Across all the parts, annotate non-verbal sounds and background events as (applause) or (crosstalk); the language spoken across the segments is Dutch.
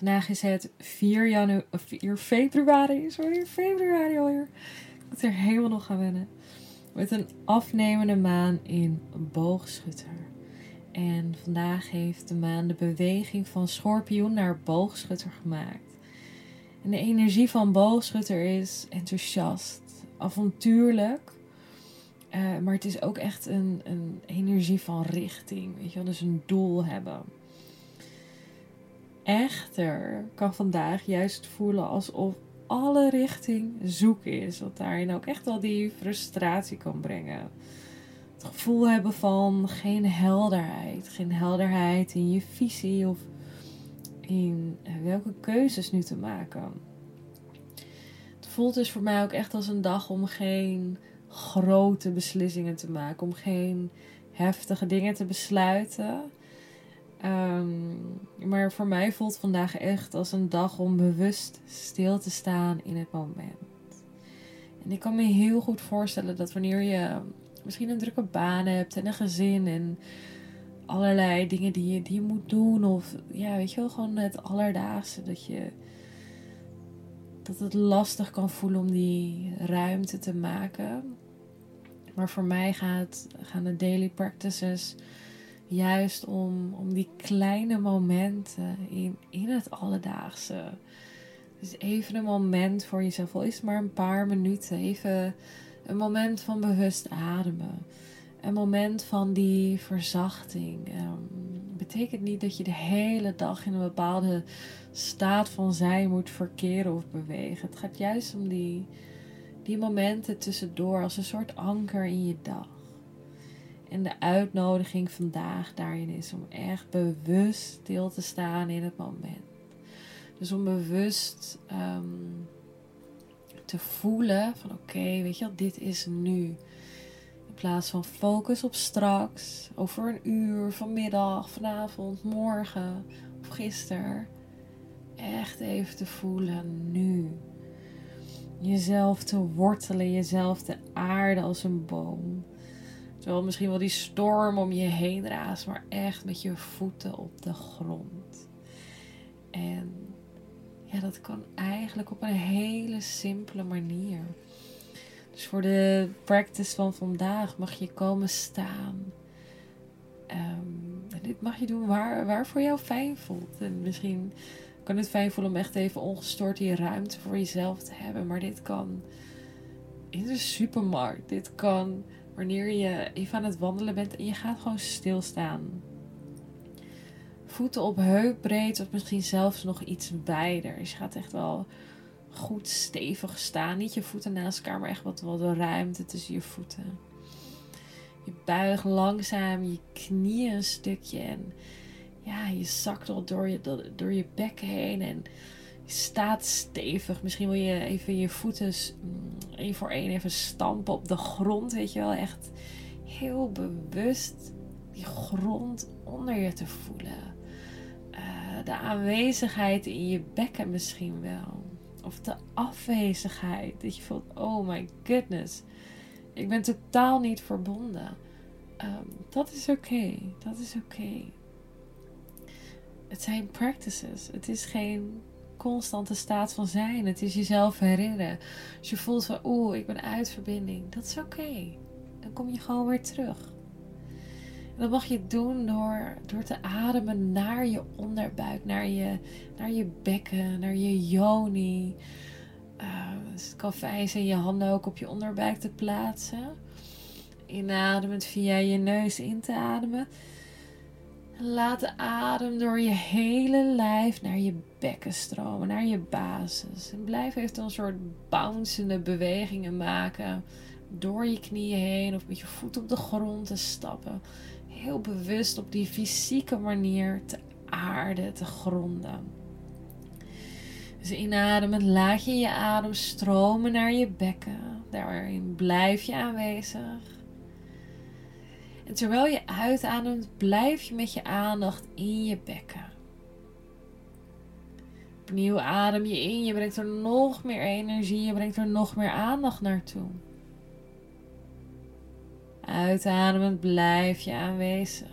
Vandaag is het 4, janu 4 februari, sorry, februari alweer. Ik moet er helemaal nog gaan wennen. Met een afnemende maan in boogschutter. En vandaag heeft de maan de beweging van schorpioen naar boogschutter gemaakt. En de energie van boogschutter is enthousiast, avontuurlijk uh, maar het is ook echt een, een energie van richting. Weet je wel, dus een doel hebben. Echter kan vandaag juist voelen alsof alle richting zoek is. Wat daarin ook echt wel die frustratie kan brengen. Het gevoel hebben van geen helderheid. Geen helderheid in je visie of in welke keuzes nu te maken. Het voelt dus voor mij ook echt als een dag om geen grote beslissingen te maken, om geen heftige dingen te besluiten. Ehm, maar voor mij voelt vandaag echt als een dag om bewust stil te staan in het moment. En ik kan me heel goed voorstellen dat wanneer je misschien een drukke baan hebt en een gezin en allerlei dingen die je, die moet doen, of ja, weet je wel, gewoon het alledaagse, dat je dat het lastig kan voelen om die ruimte te maken. Maar voor mij gaat, gaan de daily practices juist om, om die kleine momenten in, in het alledaagse. Dus even een moment voor jezelf, al is het maar een paar minuten. Even een moment van bewust ademen. Een moment van die verzachting. Um, betekent niet dat je de hele dag in een bepaalde staat van zijn moet verkeren of bewegen. Het gaat juist om die, die momenten tussendoor als een soort anker in je dag. En de uitnodiging vandaag daarin is om echt bewust stil te staan in het moment. Dus om bewust ehm, te voelen van oké, weet je wel, dit is nu. In plaats van focus op straks, over een uur, vanmiddag, vanavond, morgen of gisteren. Echt even te voelen nu jezelf te wortelen, jezelf te aarden als een boom. Terwijl misschien wel die storm om je heen raast, maar echt met je voeten op de grond. En ja, dat kan eigenlijk op een hele simpele manier. Dus voor de practice van vandaag mag je komen staan. Um, en dit mag je doen waar, waar voor jou fijn voelt. En misschien kan het fijn voelen om echt even ongestoord die ruimte voor jezelf te hebben. Maar dit kan in de supermarkt. Dit kan wanneer je even aan het wandelen bent en je gaat gewoon stilstaan. Voeten op heupbreed of misschien zelfs nog iets wijder. Dus je gaat echt wel goed stevig staan. Niet je voeten naast elkaar, maar echt wat de ruimte tussen je voeten. Je buigt langzaam je knieën een stukje en ja, je zakt al door je, door je bek heen en staat stevig. Misschien wil je even je voeten mm, één voor één even stampen op de grond, weet je wel. Echt heel bewust die grond onder je te voelen. Uh, de aanwezigheid in je bekken misschien wel. Of de afwezigheid. Dat je voelt, oh my goodness. Ik ben totaal niet verbonden. Um, dat is oké. Dat is oké het zijn practices. Het is geen constante staat van zijn. Het is jezelf herinneren. Als je voelt van, oeh, ik ben uit verbinding. Dat is oké. Dan kom je gewoon weer terug. En dat mag je doen door, door te ademen naar je onderbuik, naar je, naar je bekken, naar je yoni. Uh, dus het kan fijn zijn je handen ook op je onderbuik te plaatsen. Inademend via je neus in te ademen. Laat de adem door je hele lijf naar je bekken stromen, naar je basis. En blijf even een soort bouncende bewegingen maken. Door je knieën heen of met je voet op de grond te stappen. Heel bewust op die fysieke manier te aarde te gronden. Dus inademend laat je je adem stromen naar je bekken. Daarin blijf je aanwezig. En terwijl je uitademt, blijf je met je aandacht in je bekken. Opnieuw adem je in, je brengt er nog meer energie, je brengt er nog meer aandacht naartoe. Uitademend blijf je aanwezig.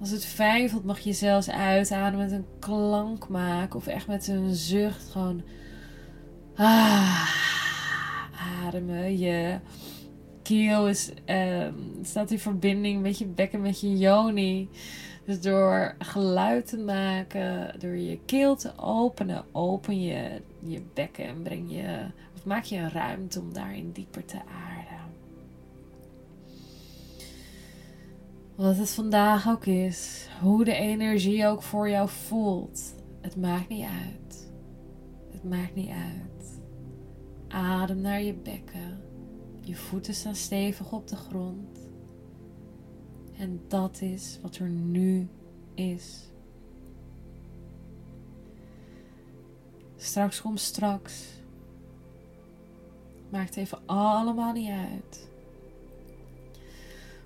Als het fijn voelt, mag je zelfs uitademen met een klank maken. Of echt met een zucht. Gewoon ah, ademen. Je keel is, um, staat in verbinding met je bekken, met je yoni. Dus door geluid te maken, door je keel te openen, open je je bekken en breng je, of maak je een ruimte om daarin dieper te aarden. Wat het vandaag ook is, hoe de energie ook voor jou voelt, het maakt niet uit. Het maakt niet uit. Adem naar je bekken. Je voeten staan stevig op de grond. En dat is wat er nu is. Straks komt straks. Maakt even allemaal niet uit.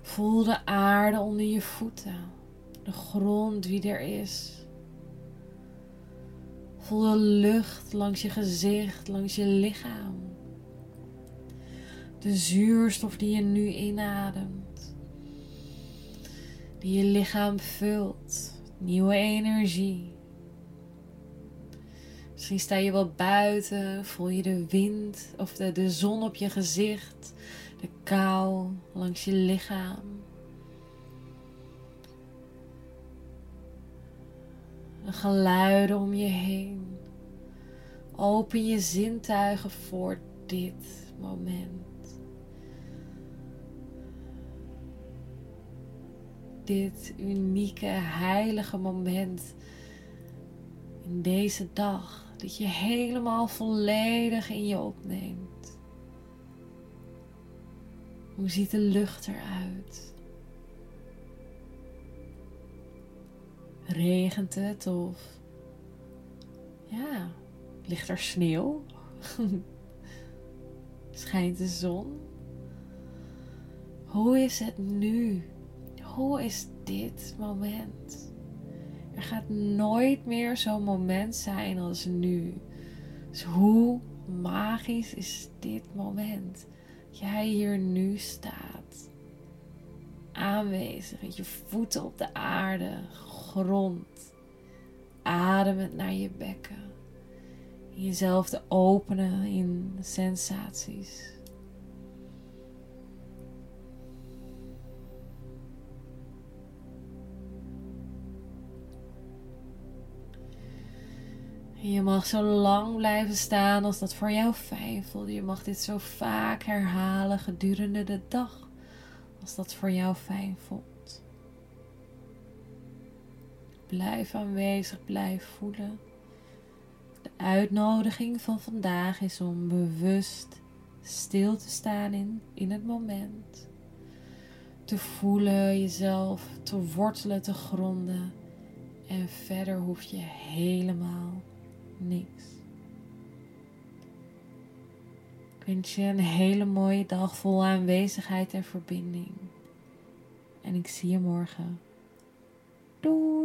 Voel de aarde onder je voeten, de grond wie er is. Voel de lucht langs je gezicht, langs je lichaam. De zuurstof die je nu inademt, die je lichaam vult, nieuwe energie. Misschien sta je wel buiten, voel je de wind of de, de zon op je gezicht de kou langs je lichaam. De geluiden om je heen. Open je zintuigen voor dit moment. Dit unieke, heilige moment in deze dag. Dat je helemaal volledig in je opneemt. Hoe ziet de lucht eruit? Regent het of ja, ligt er sneeuw? (laughs) Schijnt de zon? Hoe is het nu? Hoe is dit moment? Er gaat nooit meer zo'n moment zijn als nu. Dus hoe magisch is dit moment? jij hier nu staat. Aanwezig met je voeten op de aarde, grond. Ademend naar je bekken. Jezelf te openen in sensaties. Je mag zo lang blijven staan als dat voor jou fijn voelt. Je mag dit zo vaak herhalen gedurende de dag als dat voor jou fijn voelt. Blijf aanwezig, blijf voelen. De uitnodiging van vandaag is om bewust stil te staan in, in het moment. Te voelen, jezelf te wortelen, te gronden. En verder hoef je helemaal niks. Ik wens je een hele mooie dag vol aanwezigheid en verbinding. En ik zie je morgen. Doei!